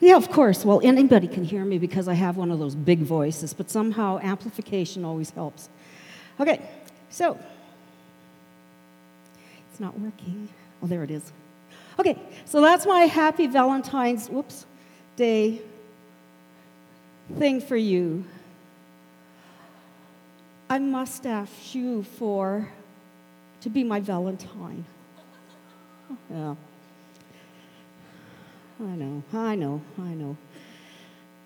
Yeah, of course. Well, anybody can hear me because I have one of those big voices, but somehow amplification always helps. Okay, so it's not working. Oh, there it is. Okay, so that's my happy Valentine's whoops day thing for you. I must ask you for to be my Valentine. Yeah. I know, I know, I know.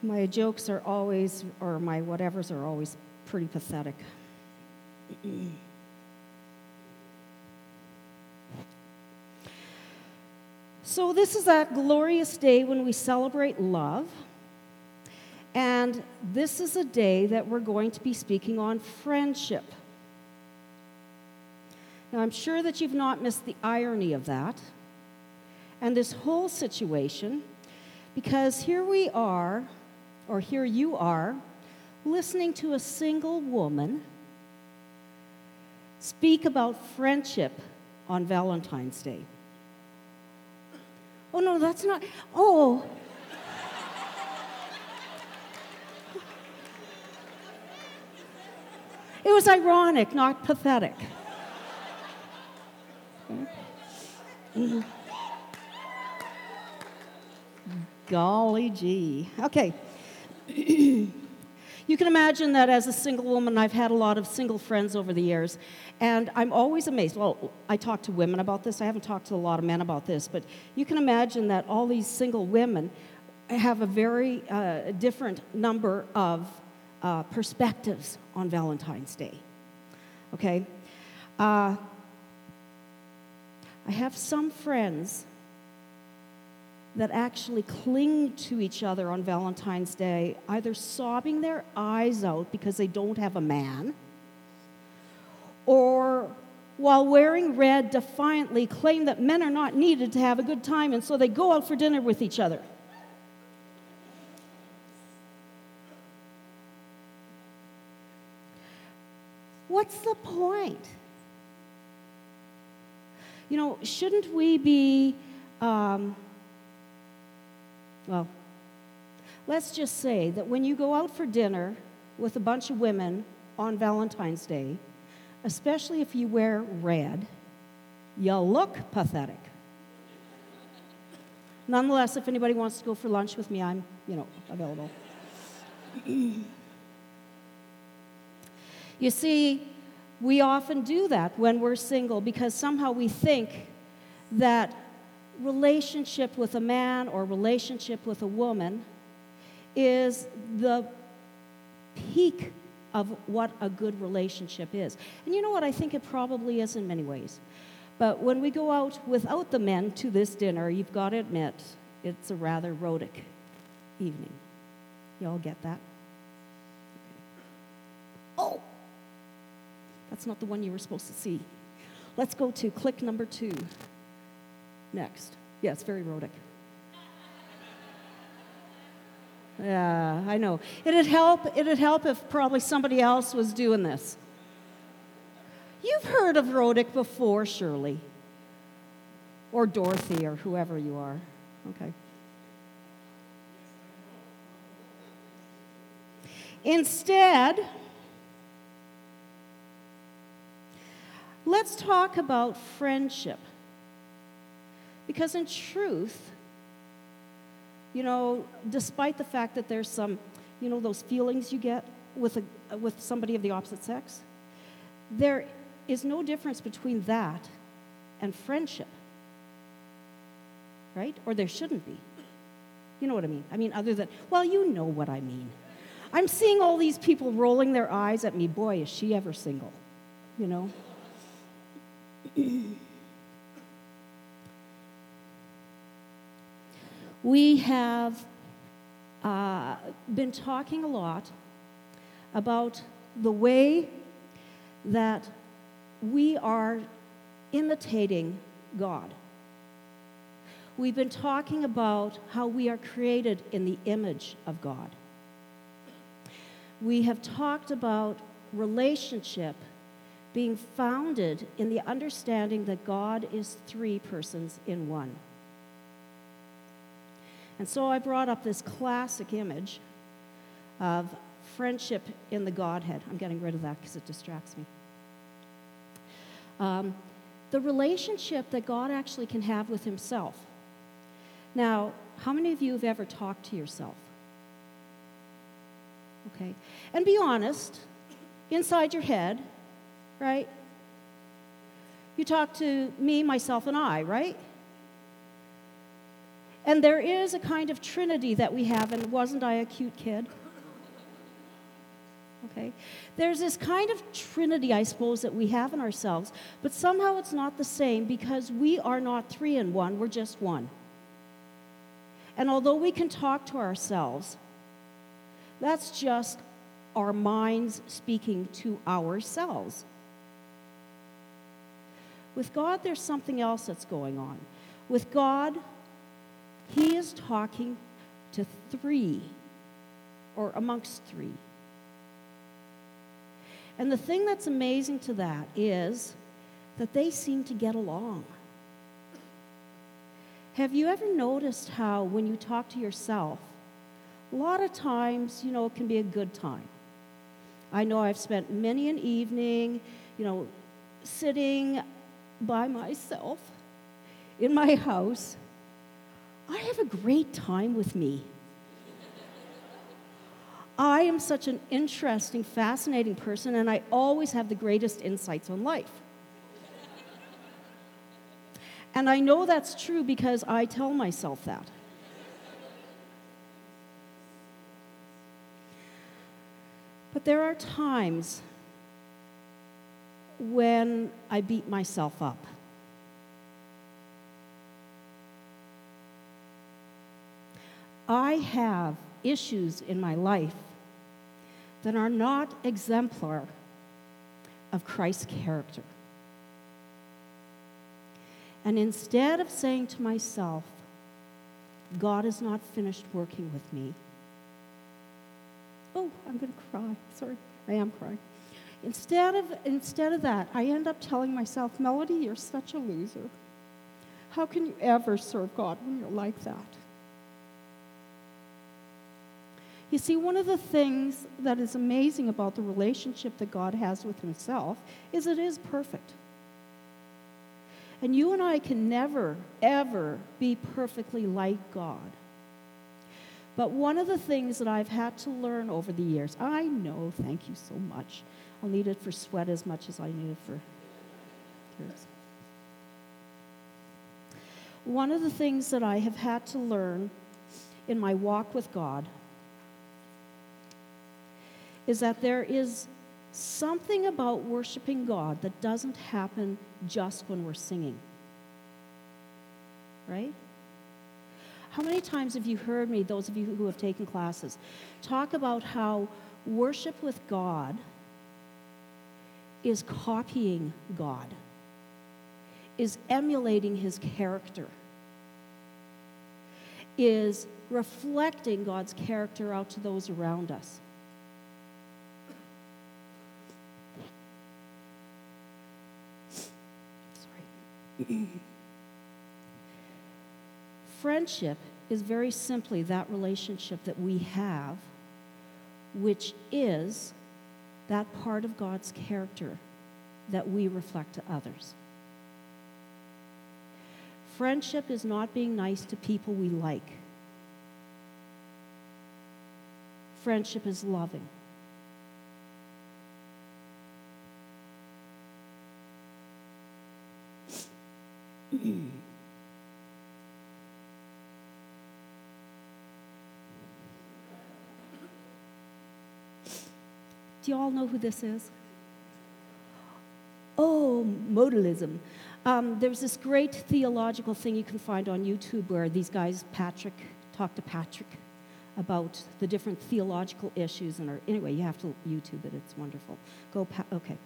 My jokes are always, or my whatevers are always pretty pathetic. so, this is a glorious day when we celebrate love. And this is a day that we're going to be speaking on friendship. Now, I'm sure that you've not missed the irony of that and this whole situation because here we are, or here you are, listening to a single woman speak about friendship on Valentine's Day. Oh, no, that's not. Oh. It was ironic, not pathetic. Golly gee. Okay. you can imagine that as a single woman, I've had a lot of single friends over the years, and I'm always amazed. Well, I talk to women about this. I haven't talked to a lot of men about this, but you can imagine that all these single women have a very uh, different number of uh, perspectives on Valentine's Day. Okay? Uh, I have some friends that actually cling to each other on Valentine's Day, either sobbing their eyes out because they don't have a man, or while wearing red, defiantly claim that men are not needed to have a good time, and so they go out for dinner with each other. What's the point? You know, shouldn't we be, um, well, let's just say that when you go out for dinner with a bunch of women on Valentine's Day, especially if you wear red, you look pathetic. Nonetheless, if anybody wants to go for lunch with me, I'm, you know, available. you see, we often do that when we're single because somehow we think that relationship with a man or relationship with a woman is the peak of what a good relationship is. And you know what? I think it probably is in many ways. But when we go out without the men to this dinner, you've got to admit it's a rather rhotic evening. You all get that? Oh! That's not the one you were supposed to see. Let's go to click number two. Next. Yeah, very rhotic. Yeah, I know. It'd help, it'd help if probably somebody else was doing this. You've heard of rhotic before, surely. Or Dorothy, or whoever you are. Okay. Instead, Let's talk about friendship. Because in truth, you know, despite the fact that there's some, you know, those feelings you get with, a, with somebody of the opposite sex, there is no difference between that and friendship. Right? Or there shouldn't be. You know what I mean? I mean, other than, well, you know what I mean. I'm seeing all these people rolling their eyes at me. Boy, is she ever single, you know? we have uh, been talking a lot about the way that we are imitating God. We've been talking about how we are created in the image of God. We have talked about relationship being founded in the understanding that God is three persons in one. And so I brought up this classic image of friendship in the Godhead. I'm getting rid of that because it distracts me. Um, the relationship that God actually can have with Himself. Now, how many of you have ever talked to yourself? Okay. And be honest, inside your head, right? You talk to me, myself, and I, right? And there is a kind of trinity that we have, and wasn't I a cute kid? Okay? There's this kind of trinity, I suppose, that we have in ourselves, but somehow it's not the same because we are not three in one, we're just one. And although we can talk to ourselves, that's just our minds speaking to ourselves. With God, there's something else that's going on. With God, he is talking to three or amongst three. And the thing that's amazing to that is that they seem to get along. Have you ever noticed how, when you talk to yourself, a lot of times, you know, it can be a good time? I know I've spent many an evening, you know, sitting by myself in my house I have a great time with me. I am such an interesting, fascinating person, and I always have the greatest insights on life. And I know that's true because I tell myself that. But there are times when I beat myself up. I have issues in my life that are not exemplar of Christ's character. And instead of saying to myself, God is not finished working with me, oh, I'm going to cry. Sorry, I am crying. Instead of, instead of that, I end up telling myself, Melody, you're such a loser. How can you ever serve God when you're like that? You see, one of the things that is amazing about the relationship that God has with Himself is it is perfect. And you and I can never, ever be perfectly like God. But one of the things that I've had to learn over the years, I know, thank you so much. I'll need it for sweat as much as I need it for tears. One of the things that I have had to learn in my walk with God is that there is something about worshiping God that doesn't happen just when we're singing. Right? How many times have you heard me, those of you who have taken classes, talk about how worship with God is copying God, is emulating his character, is reflecting God's character out to those around us. Friendship is very simply that relationship that we have, which is that part of God's character that we reflect to others. Friendship is not being nice to people we like. Friendship is loving. Do you all know who this is? Oh, modalism. Um, there's this great theological thing you can find on YouTube where these guys, Patrick, talk to Patrick about the different theological issues. And are, anyway, you have to YouTube it. It's wonderful. Go, pa- okay.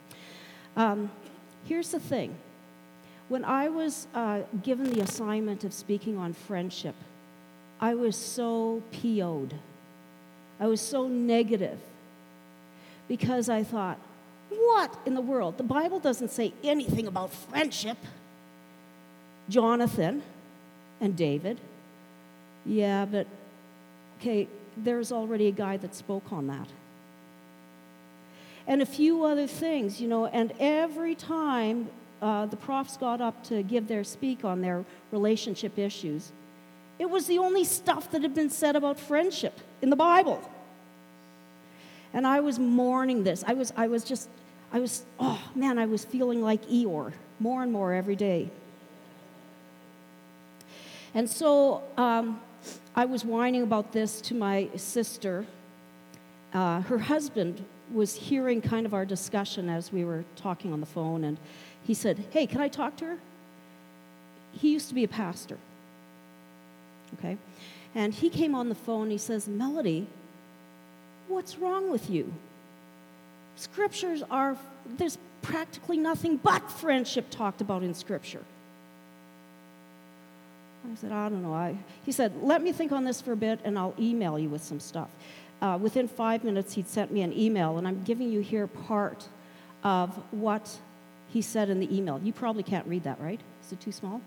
Um, here's the thing when I was uh, given the assignment of speaking on friendship, I was so PO'd. I was so negative because I thought, what in the world? The Bible doesn't say anything about friendship. Jonathan and David, Yeah, but okay, there's already a guy that spoke on that. And a few other things, you know, and every time uh, the profs got up to give their speak on their relationship issues, it was the only stuff that had been said about friendship in the Bible. And I was mourning this. I was, I was just, I was, oh man, I was feeling like Eeyore more and more every day. And so um, I was whining about this to my sister. Uh, her husband was hearing kind of our discussion as we were talking on the phone, and he said, Hey, can I talk to her? He used to be a pastor. Okay? And he came on the phone, he says, Melody, what's wrong with you? Scriptures are, there's practically nothing but friendship talked about in Scripture. I said, I don't know. I, he said, let me think on this for a bit and I'll email you with some stuff. Uh, within five minutes, he'd sent me an email, and I'm giving you here part of what he said in the email. You probably can't read that, right? Is it too small?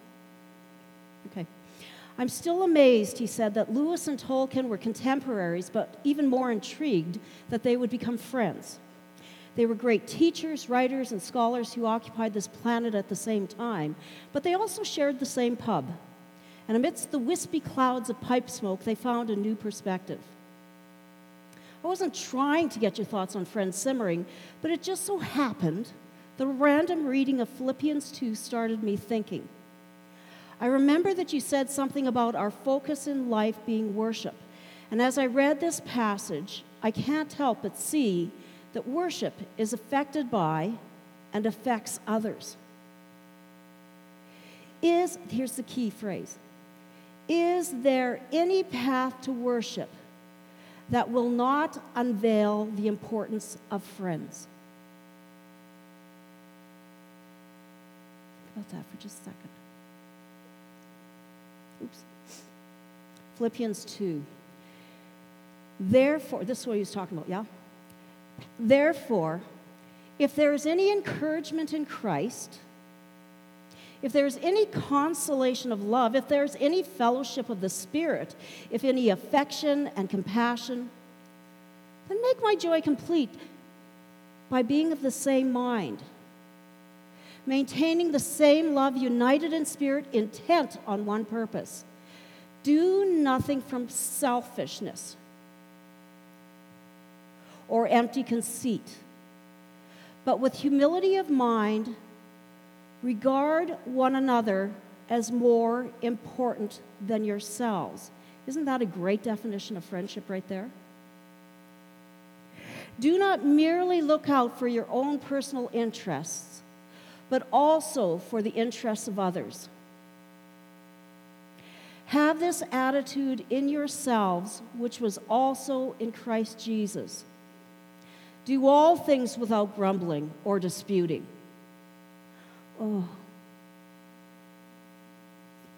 Okay. I'm still amazed, he said, that Lewis and Tolkien were contemporaries, but even more intrigued that they would become friends. They were great teachers, writers, and scholars who occupied this planet at the same time, but they also shared the same pub. And amidst the wispy clouds of pipe smoke, they found a new perspective. I wasn't trying to get your thoughts on friends simmering, but it just so happened the random reading of Philippians 2 started me thinking. I remember that you said something about our focus in life being worship. And as I read this passage, I can't help but see that worship is affected by and affects others. Is, here's the key phrase Is there any path to worship that will not unveil the importance of friends? Think about that for just a second. Oops. Philippians 2. Therefore, this is what he was talking about, yeah? Therefore, if there is any encouragement in Christ, if there's any consolation of love, if there's any fellowship of the Spirit, if any affection and compassion, then make my joy complete by being of the same mind, maintaining the same love, united in spirit, intent on one purpose. Do nothing from selfishness or empty conceit, but with humility of mind, regard one another as more important than yourselves. Isn't that a great definition of friendship right there? Do not merely look out for your own personal interests, but also for the interests of others. Have this attitude in yourselves, which was also in Christ Jesus do all things without grumbling or disputing. Oh.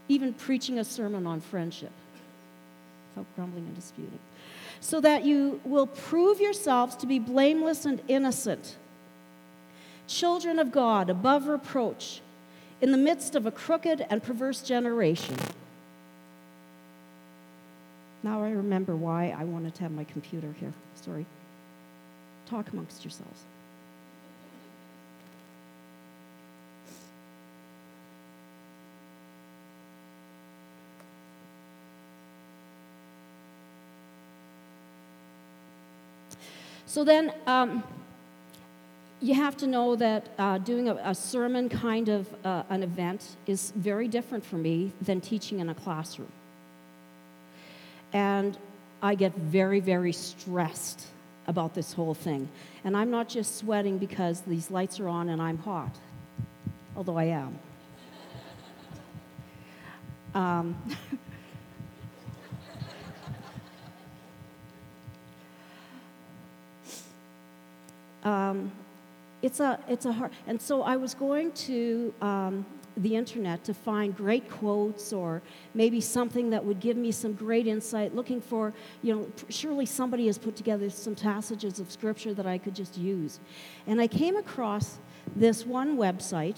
Even preaching a sermon on friendship without grumbling and disputing. So that you will prove yourselves to be blameless and innocent, children of God, above reproach, in the midst of a crooked and perverse generation. Now I remember why I wanted to have my computer here. Sorry. Talk amongst yourselves. So then, um, you have to know that uh, doing a, a, sermon kind of uh, an event is very different for me than teaching in a classroom. And I get very, very stressed about this whole thing. And I'm not just sweating because these lights are on and I'm hot, although I am. Um, um, it's a it's a hard and so i was going to um, the internet to find great quotes or maybe something that would give me some great insight, looking for, you know, surely somebody has put together some passages of scripture that I could just use. And I came across this one website,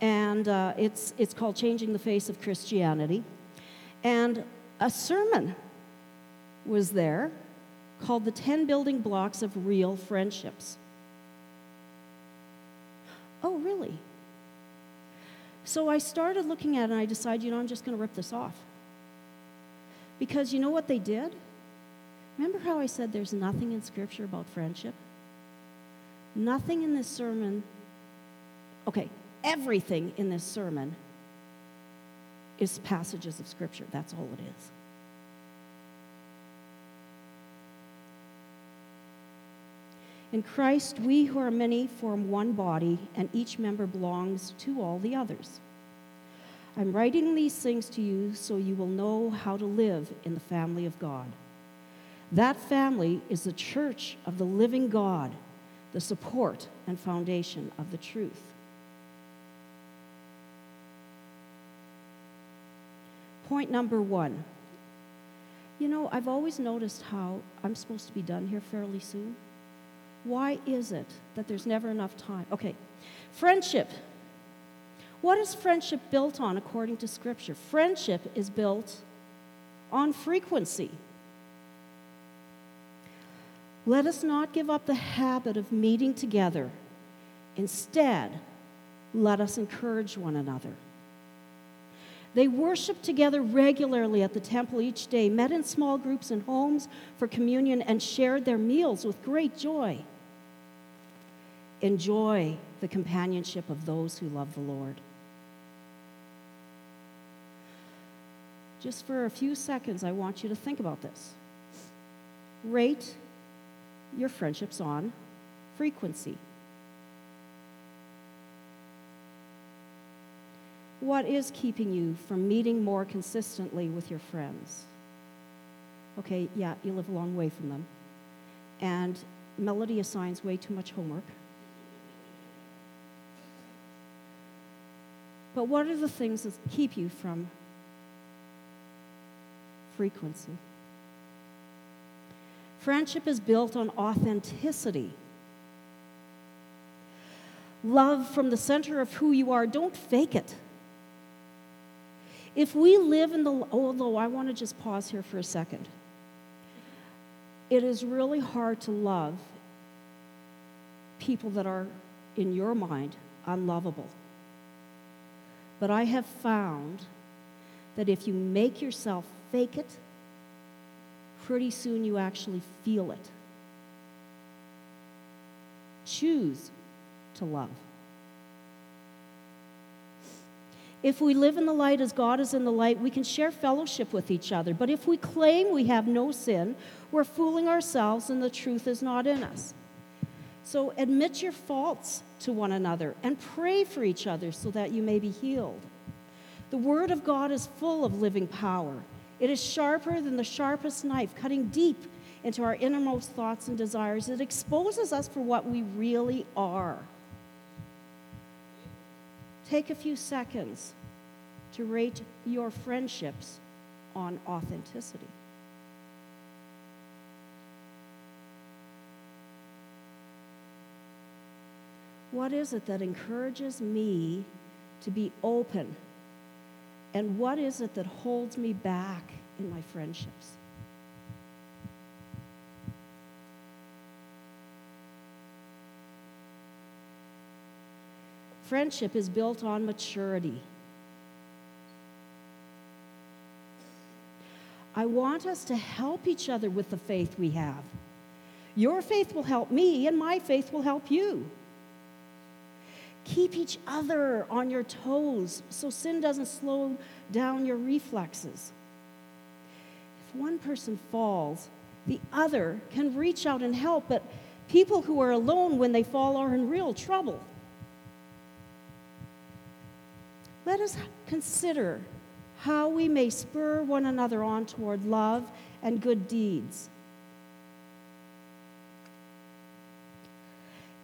and uh, it's, it's called Changing the Face of Christianity. And a sermon was there called The 10 Building Blocks of Real Friendships. Oh, really? So I started looking at it and I decided, you know, I'm just going to rip this off. Because you know what they did? Remember how I said there's nothing in Scripture about friendship? Nothing in this sermon, okay, everything in this sermon is passages of Scripture. That's all it is. In Christ, we who are many form one body, and each member belongs to all the others. I'm writing these things to you so you will know how to live in the family of God. That family is the church of the living God, the support and foundation of the truth. Point number one. You know, I've always noticed how I'm supposed to be done here fairly soon. Why is it that there's never enough time? Okay, friendship. What is friendship built on according to Scripture? Friendship is built on frequency. Let us not give up the habit of meeting together. Instead, let us encourage one another. They worshiped together regularly at the temple each day, met in small groups in homes for communion, and shared their meals with great joy. Enjoy the companionship of those who love the Lord. Just for a few seconds, I want you to think about this. Rate your friendships on frequency. What is keeping you from meeting more consistently with your friends? Okay, yeah, you live a long way from them. And Melody assigns way too much homework. But what are the things that keep you from frequency? Friendship is built on authenticity. Love from the center of who you are. Don't fake it. If we live in the, although I want to just pause here for a second, it is really hard to love people that are, in your mind, unlovable. But I have found that if you make yourself fake it, pretty soon you actually feel it. Choose to love. If we live in the light as God is in the light, we can share fellowship with each other. But if we claim we have no sin, we're fooling ourselves and the truth is not in us. So admit your faults to one another and pray for each other so that you may be healed. The Word of God is full of living power. It is sharper than the sharpest knife, cutting deep into our innermost thoughts and desires. It exposes us for what we really are. Take a few seconds to rate your friendships on authenticity. What is it that encourages me to be open? And what is it that holds me back in my friendships? Friendship is built on maturity. I want us to help each other with the faith we have. Your faith will help me, and my faith will help you. Keep each other on your toes so sin doesn't slow down your reflexes. If one person falls, the other can reach out and help, but people who are alone when they fall are in real trouble. Let us consider how we may spur one another on toward love and good deeds.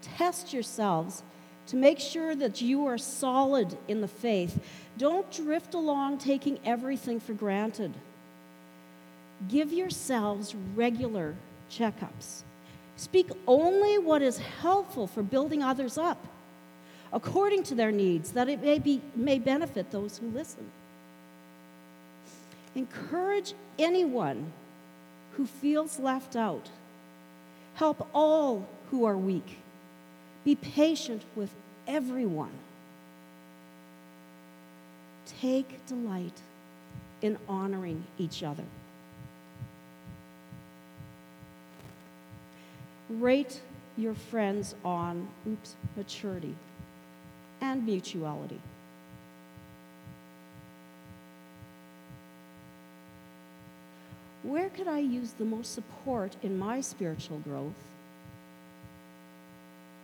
Test yourselves to make sure that you are solid in the faith. Don't drift along taking everything for granted. Give yourselves regular checkups. Speak only what is helpful for building others up, according to their needs, that it may, be, may benefit those who listen. Encourage anyone who feels left out. Help all who are weak. Be patient with everyone. Take delight in honoring each other. Rate your friends on oops, maturity and mutuality. Where could I use the most support in my spiritual growth?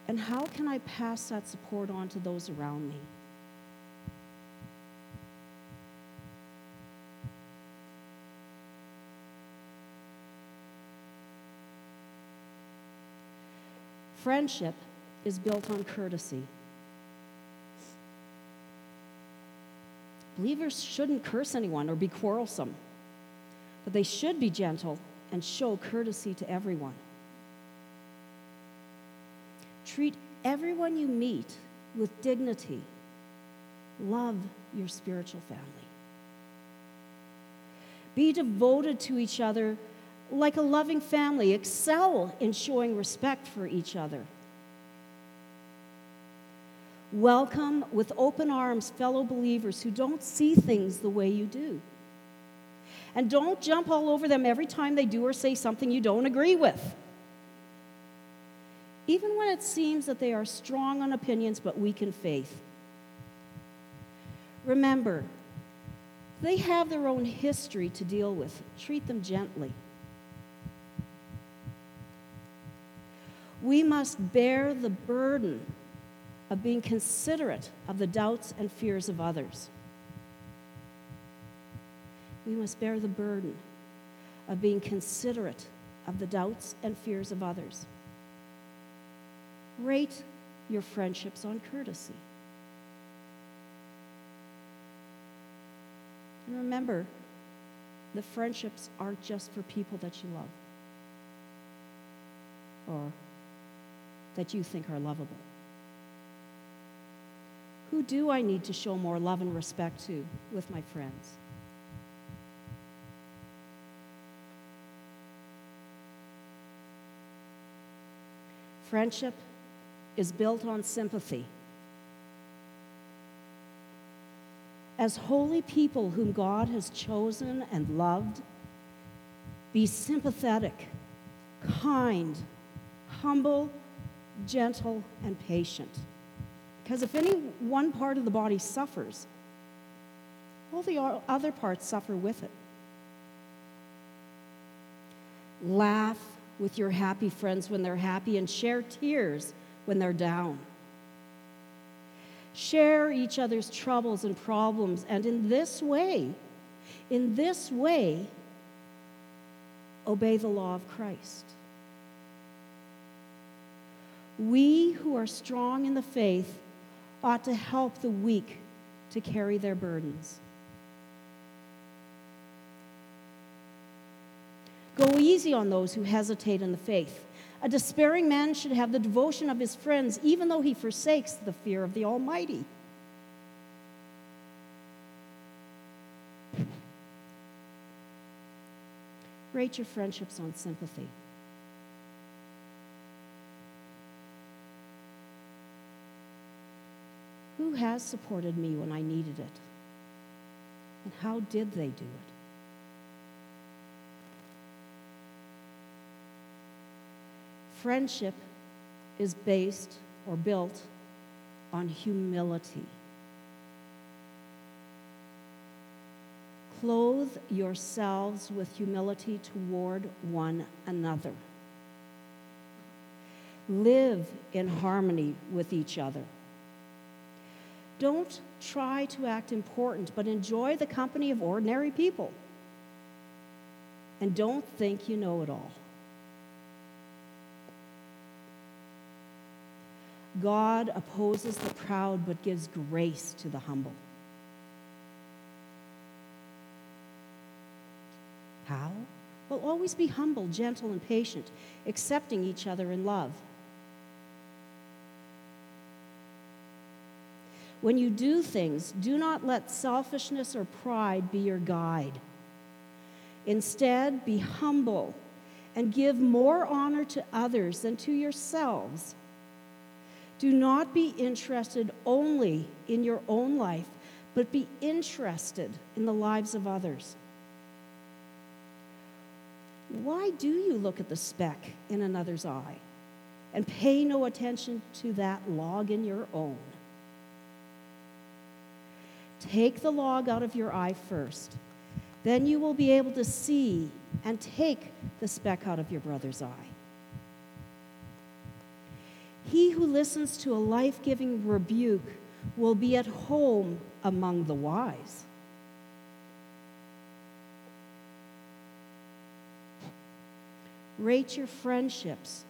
And how can I pass that support on to those around me? Friendship is built on courtesy. Believers shouldn't curse anyone or be quarrelsome, but they should be gentle and show courtesy to everyone. Treat everyone you meet with dignity. Love your spiritual family. Be devoted to each other like a loving family, excel in showing respect for each other. Welcome with open arms fellow believers who don't see things the way you do. And don't jump all over them every time they do or say something you don't agree with. Even when it seems that they are strong on opinions but weak in faith. Remember, they have their own history to deal with. Treat them gently. we must bear the burden of being considerate of the doubts and fears of others. We must bear the burden of being considerate of the doubts and fears of others. Rate your friendships on courtesy. And remember, the friendships aren't just for people that you love or that you think are lovable? Who do I need to show more love and respect to with my friends? Friendship is built on sympathy. As holy people whom God has chosen and loved, be sympathetic, kind, humble, gentle, and patient. Because if any one part of the body suffers, all the other parts suffer with it. Laugh with your happy friends when they're happy and share tears when they're down. Share each other's troubles and problems, and in this way, in this way, obey the law of Christ. We who are strong in the faith ought to help the weak to carry their burdens. Go easy on those who hesitate in the faith. A despairing man should have the devotion of his friends, even though he forsakes the fear of the Almighty. Rate your friendships on sympathy. Who has supported me when I needed it? And how did they do it? Friendship is based or built on humility. Clothe yourselves with humility toward one another. Live in harmony with each other. Don't try to act important, but enjoy the company of ordinary people. And don't think you know it all. God opposes the proud, but gives grace to the humble. How? Well, always be humble, gentle, and patient, accepting each other in love. When you do things, do not let selfishness or pride be your guide. Instead, be humble and give more honor to others than to yourselves. Do not be interested only in your own life, but be interested in the lives of others. Why do you look at the speck in another's eye and pay no attention to that log in your own? Take the log out of your eye first. Then you will be able to see and take the speck out of your brother's eye. He who listens to a life giving rebuke will be at home among the wise. Rate your friendships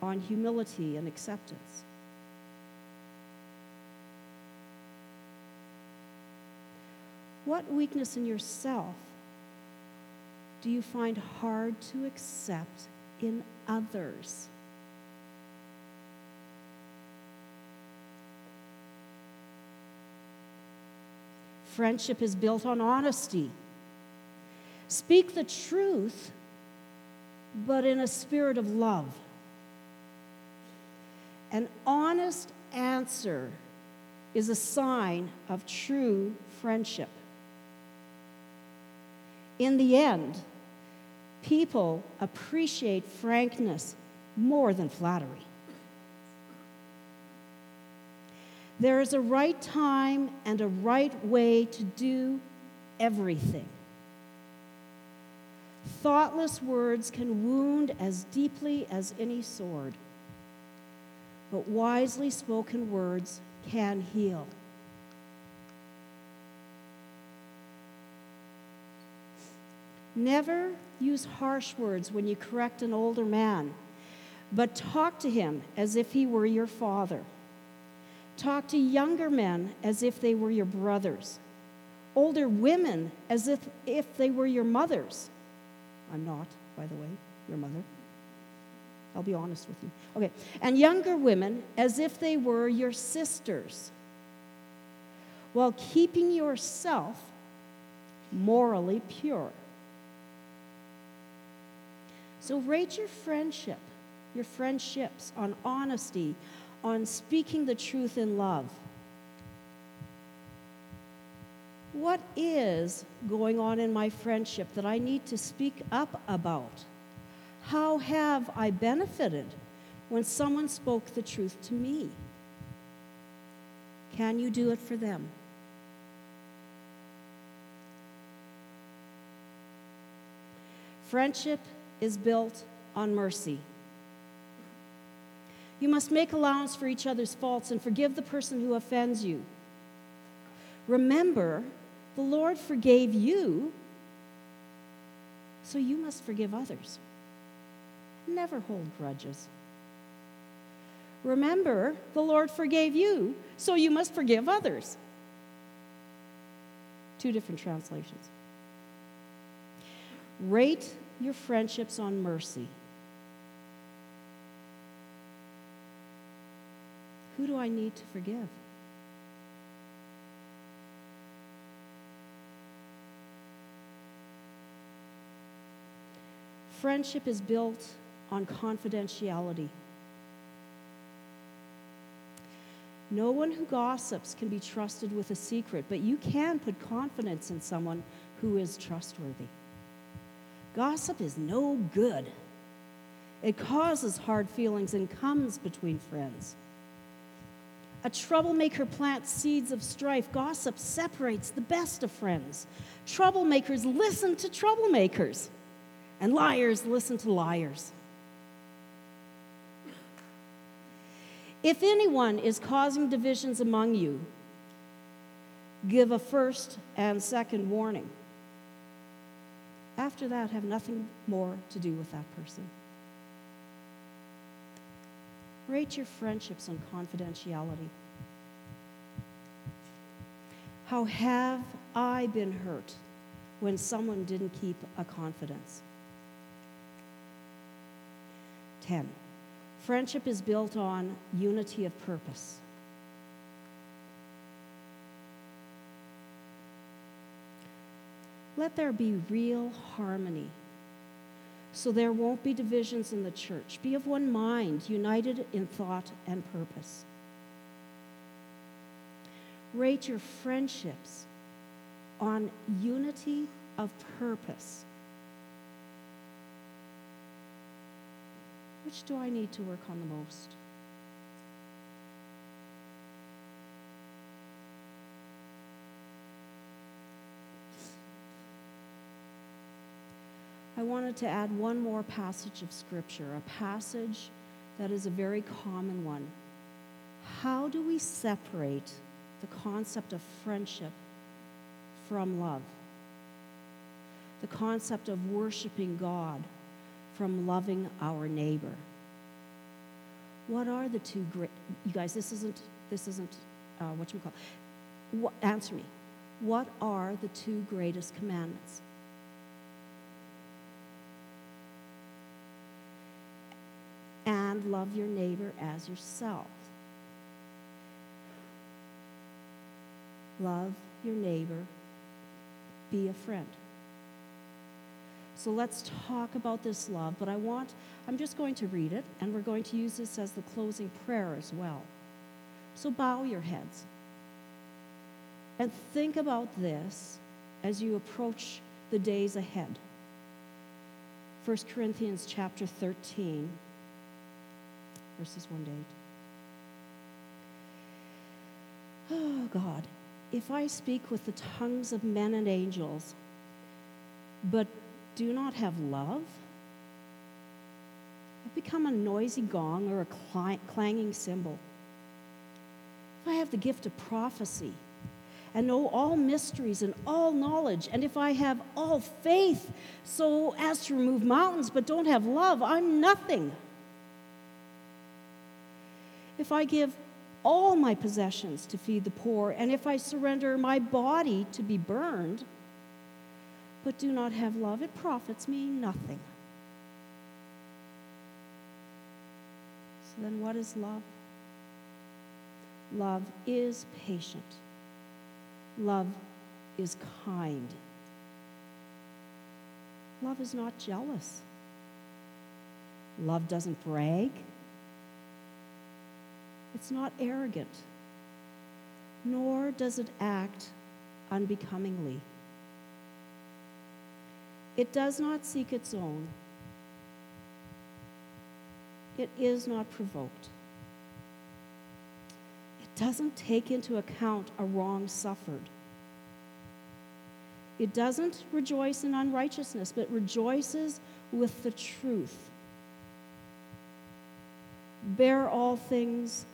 on humility and acceptance. What weakness in yourself do you find hard to accept in others? Friendship is built on honesty. Speak the truth, but in a spirit of love. An honest answer is a sign of true friendship. In the end, people appreciate frankness more than flattery. There is a right time and a right way to do everything. Thoughtless words can wound as deeply as any sword, but wisely spoken words can heal. Never use harsh words when you correct an older man, but talk to him as if he were your father. Talk to younger men as if they were your brothers, older women as if, if they were your mothers. I'm not, by the way, your mother. I'll be honest with you. Okay. And younger women as if they were your sisters, while keeping yourself morally pure. So rate your friendship, your friendships on honesty, on speaking the truth in love. What is going on in my friendship that I need to speak up about? How have I benefited when someone spoke the truth to me? Can you do it for them? Friendship is built on mercy. You must make allowance for each other's faults and forgive the person who offends you. Remember, the Lord forgave you, so you must forgive others. Never hold grudges. Remember, the Lord forgave you, so you must forgive others. Two different translations. Rate your friendships on mercy. Who do I need to forgive? Friendship is built on confidentiality. No one who gossips can be trusted with a secret, but you can put confidence in someone who is trustworthy. Gossip is no good. It causes hard feelings and comes between friends. A troublemaker plants seeds of strife. Gossip separates the best of friends. Troublemakers listen to troublemakers, and liars listen to liars. If anyone is causing divisions among you, give a first and second warning. After that, have nothing more to do with that person. Rate your friendships on confidentiality. How have I been hurt when someone didn't keep a confidence? 10. Friendship is built on unity of purpose. let there be real harmony. So there won't be divisions in the church. Be of one mind, united in thought and purpose. Rate your friendships on unity of purpose. Which do I need to work on the most? I wanted to add one more passage of Scripture, a passage that is a very common one. How do we separate the concept of friendship from love? The concept of worshiping God from loving our neighbor? What are the two great, you guys, this isn't, this isn't uh, what you call, what, answer me. What are the two greatest commandments? And love your neighbor as yourself. Love your neighbor, be a friend. So let's talk about this love, but I want, I'm just going to read it, and we're going to use this as the closing prayer as well. So bow your heads and think about this as you approach the days ahead. 1 Corinthians chapter 13 verses 1 to 8. Oh, God, if I speak with the tongues of men and angels, but do not have love, I've become a noisy gong or a clanging cymbal. If I have the gift of prophecy, and know all mysteries and all knowledge, and if I have all faith so as to remove mountains but don't have love, I'm nothing if I give all my possessions to feed the poor, and if I surrender my body to be burned, but do not have love, it profits me nothing. So then, what is love? Love is patient, love is kind, love is not jealous, love doesn't brag. It's not arrogant, nor does it act unbecomingly. It does not seek its own. It is not provoked. It doesn't take into account a wrong suffered. It doesn't rejoice in unrighteousness, but rejoices with the truth. Bear all things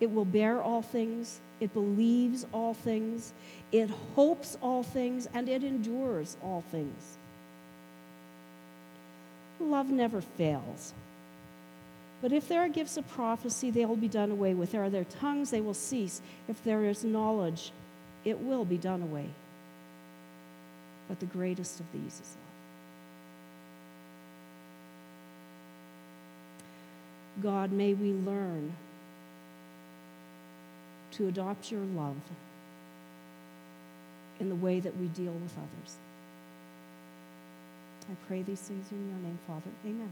it will bear all things, it believes all things, it hopes all things, and it endures all things. Love never fails. But if there are gifts of prophecy, they will be done away with. There are there tongues, they will cease. If there is knowledge, it will be done away. But the greatest of these is love. God, may we learn to adopt your love in the way that we deal with others. I pray these things in your name, Father. Amen.